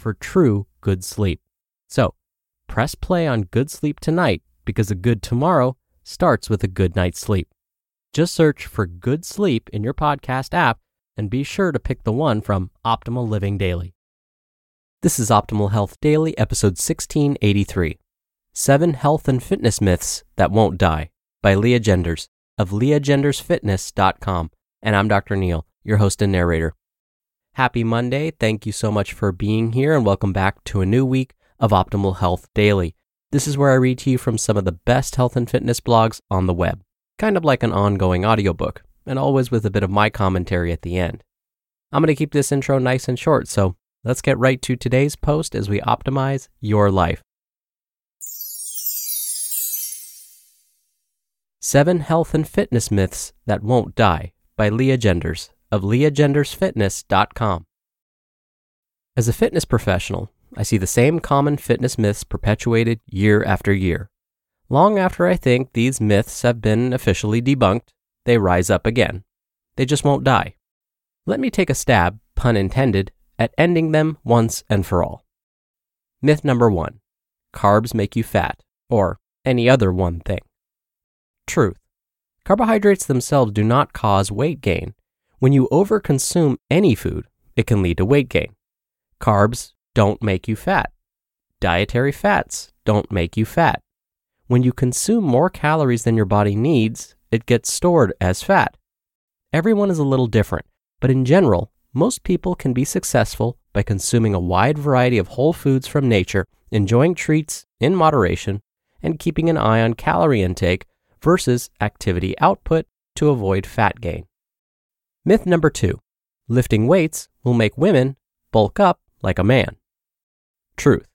for true good sleep. So, press play on good sleep tonight because a good tomorrow starts with a good night's sleep. Just search for good sleep in your podcast app and be sure to pick the one from Optimal Living Daily. This is Optimal Health Daily, episode 1683 Seven Health and Fitness Myths That Won't Die by Leah Genders of leahgendersfitness.com. And I'm Dr. Neal, your host and narrator. Happy Monday. Thank you so much for being here and welcome back to a new week of Optimal Health Daily. This is where I read to you from some of the best health and fitness blogs on the web, kind of like an ongoing audiobook, and always with a bit of my commentary at the end. I'm going to keep this intro nice and short, so let's get right to today's post as we optimize your life. Seven Health and Fitness Myths That Won't Die by Leah Genders of leahgendersfitness.com. As a fitness professional, I see the same common fitness myths perpetuated year after year. Long after I think these myths have been officially debunked, they rise up again. They just won't die. Let me take a stab, pun intended, at ending them once and for all. Myth number one carbs make you fat, or any other one thing. Truth. Carbohydrates themselves do not cause weight gain. When you overconsume any food, it can lead to weight gain. Carbs don't make you fat. Dietary fats don't make you fat. When you consume more calories than your body needs, it gets stored as fat. Everyone is a little different, but in general, most people can be successful by consuming a wide variety of whole foods from nature, enjoying treats in moderation, and keeping an eye on calorie intake versus activity output to avoid fat gain. Myth number two lifting weights will make women bulk up like a man. Truth.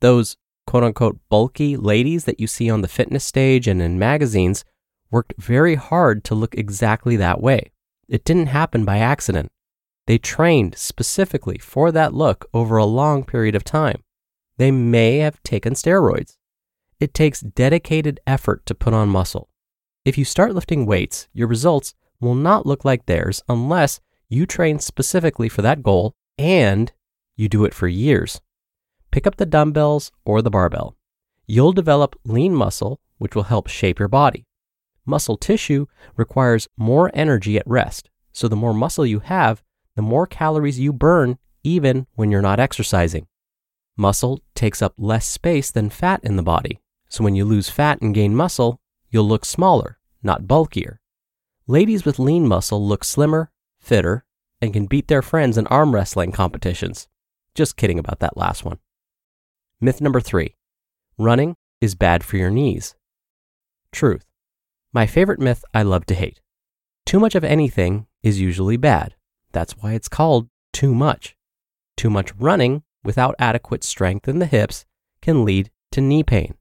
Those quote unquote bulky ladies that you see on the fitness stage and in magazines worked very hard to look exactly that way. It didn't happen by accident. They trained specifically for that look over a long period of time. They may have taken steroids. It takes dedicated effort to put on muscle. If you start lifting weights, your results will not look like theirs unless you train specifically for that goal and you do it for years. Pick up the dumbbells or the barbell. You'll develop lean muscle, which will help shape your body. Muscle tissue requires more energy at rest, so the more muscle you have, the more calories you burn even when you're not exercising. Muscle takes up less space than fat in the body, so when you lose fat and gain muscle, you'll look smaller, not bulkier. Ladies with lean muscle look slimmer, fitter, and can beat their friends in arm wrestling competitions. Just kidding about that last one. Myth number three running is bad for your knees. Truth. My favorite myth I love to hate. Too much of anything is usually bad. That's why it's called too much. Too much running without adequate strength in the hips can lead to knee pain.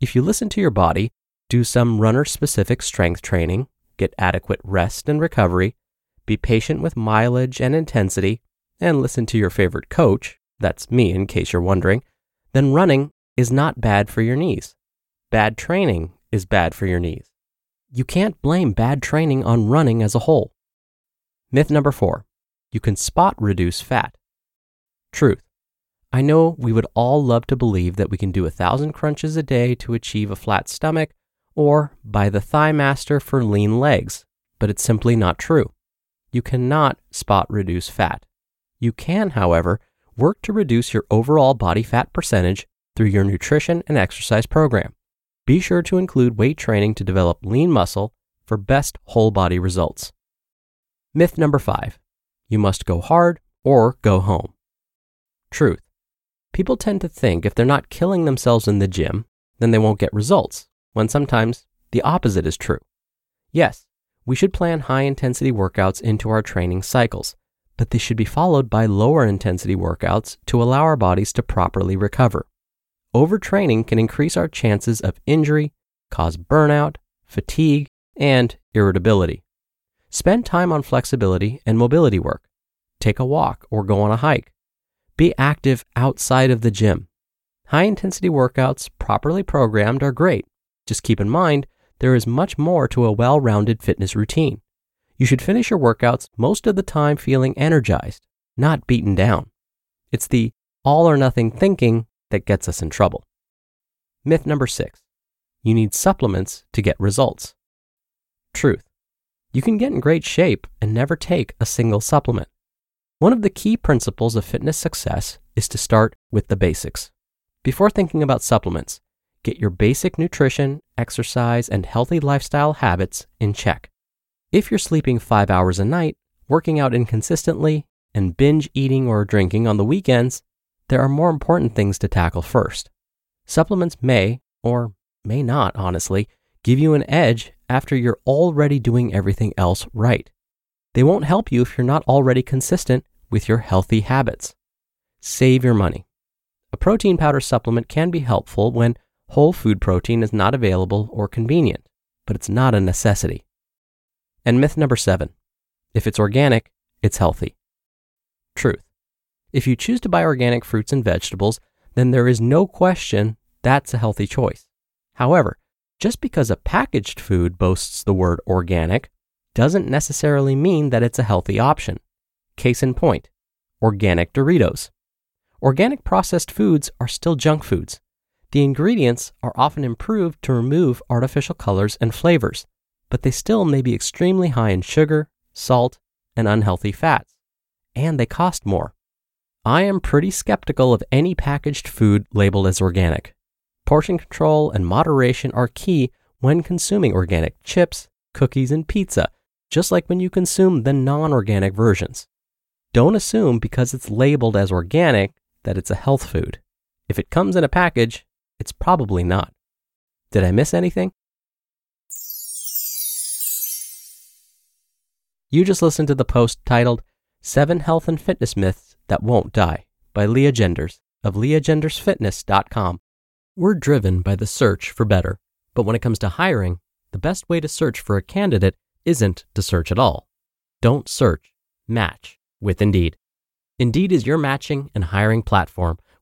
If you listen to your body, do some runner specific strength training, get adequate rest and recovery, be patient with mileage and intensity, and listen to your favorite coach, that's me in case you're wondering, then running is not bad for your knees. Bad training is bad for your knees. You can't blame bad training on running as a whole. Myth number four you can spot reduce fat. Truth. I know we would all love to believe that we can do a thousand crunches a day to achieve a flat stomach or buy the Thigh Master for lean legs, but it's simply not true. You cannot spot reduce fat. You can, however, work to reduce your overall body fat percentage through your nutrition and exercise program. Be sure to include weight training to develop lean muscle for best whole body results. Myth number five you must go hard or go home. Truth. People tend to think if they're not killing themselves in the gym, then they won't get results, when sometimes the opposite is true. Yes, we should plan high intensity workouts into our training cycles, but they should be followed by lower intensity workouts to allow our bodies to properly recover. Overtraining can increase our chances of injury, cause burnout, fatigue, and irritability. Spend time on flexibility and mobility work. Take a walk or go on a hike. Be active outside of the gym. High intensity workouts, properly programmed, are great. Just keep in mind, there is much more to a well rounded fitness routine. You should finish your workouts most of the time feeling energized, not beaten down. It's the all or nothing thinking that gets us in trouble. Myth number six you need supplements to get results. Truth. You can get in great shape and never take a single supplement. One of the key principles of fitness success is to start with the basics. Before thinking about supplements, get your basic nutrition, exercise, and healthy lifestyle habits in check. If you're sleeping five hours a night, working out inconsistently, and binge eating or drinking on the weekends, there are more important things to tackle first. Supplements may, or may not, honestly, give you an edge after you're already doing everything else right. They won't help you if you're not already consistent with your healthy habits. Save your money. A protein powder supplement can be helpful when whole food protein is not available or convenient, but it's not a necessity. And myth number seven if it's organic, it's healthy. Truth. If you choose to buy organic fruits and vegetables, then there is no question that's a healthy choice. However, just because a packaged food boasts the word organic doesn't necessarily mean that it's a healthy option. Case in point organic Doritos. Organic processed foods are still junk foods. The ingredients are often improved to remove artificial colors and flavors, but they still may be extremely high in sugar, salt, and unhealthy fats, and they cost more. I am pretty skeptical of any packaged food labeled as organic. Portion control and moderation are key when consuming organic chips, cookies, and pizza, just like when you consume the non organic versions. Don't assume because it's labeled as organic that it's a health food. If it comes in a package, it's probably not. Did I miss anything? You just listened to the post titled Seven Health and Fitness Myths that Won't Die by Leah Genders of leahgendersfitness.com. We're driven by the search for better, but when it comes to hiring, the best way to search for a candidate isn't to search at all. Don't search, match with Indeed. Indeed is your matching and hiring platform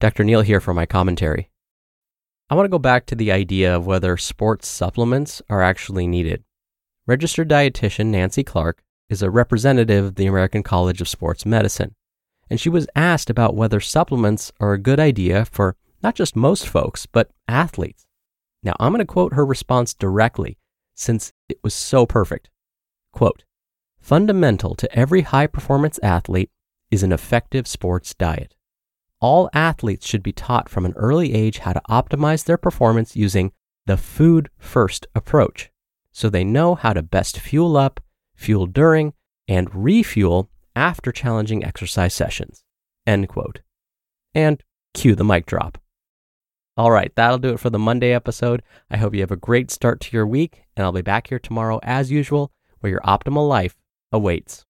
Dr. Neal here for my commentary. I want to go back to the idea of whether sports supplements are actually needed. Registered dietitian Nancy Clark is a representative of the American College of Sports Medicine and she was asked about whether supplements are a good idea for not just most folks, but athletes. Now, I'm going to quote her response directly since it was so perfect. Quote, Fundamental to every high performance athlete is an effective sports diet. All athletes should be taught from an early age how to optimize their performance using the food first approach so they know how to best fuel up, fuel during, and refuel after challenging exercise sessions. End quote. And cue the mic drop. All right, that'll do it for the Monday episode. I hope you have a great start to your week, and I'll be back here tomorrow as usual where your optimal life awaits.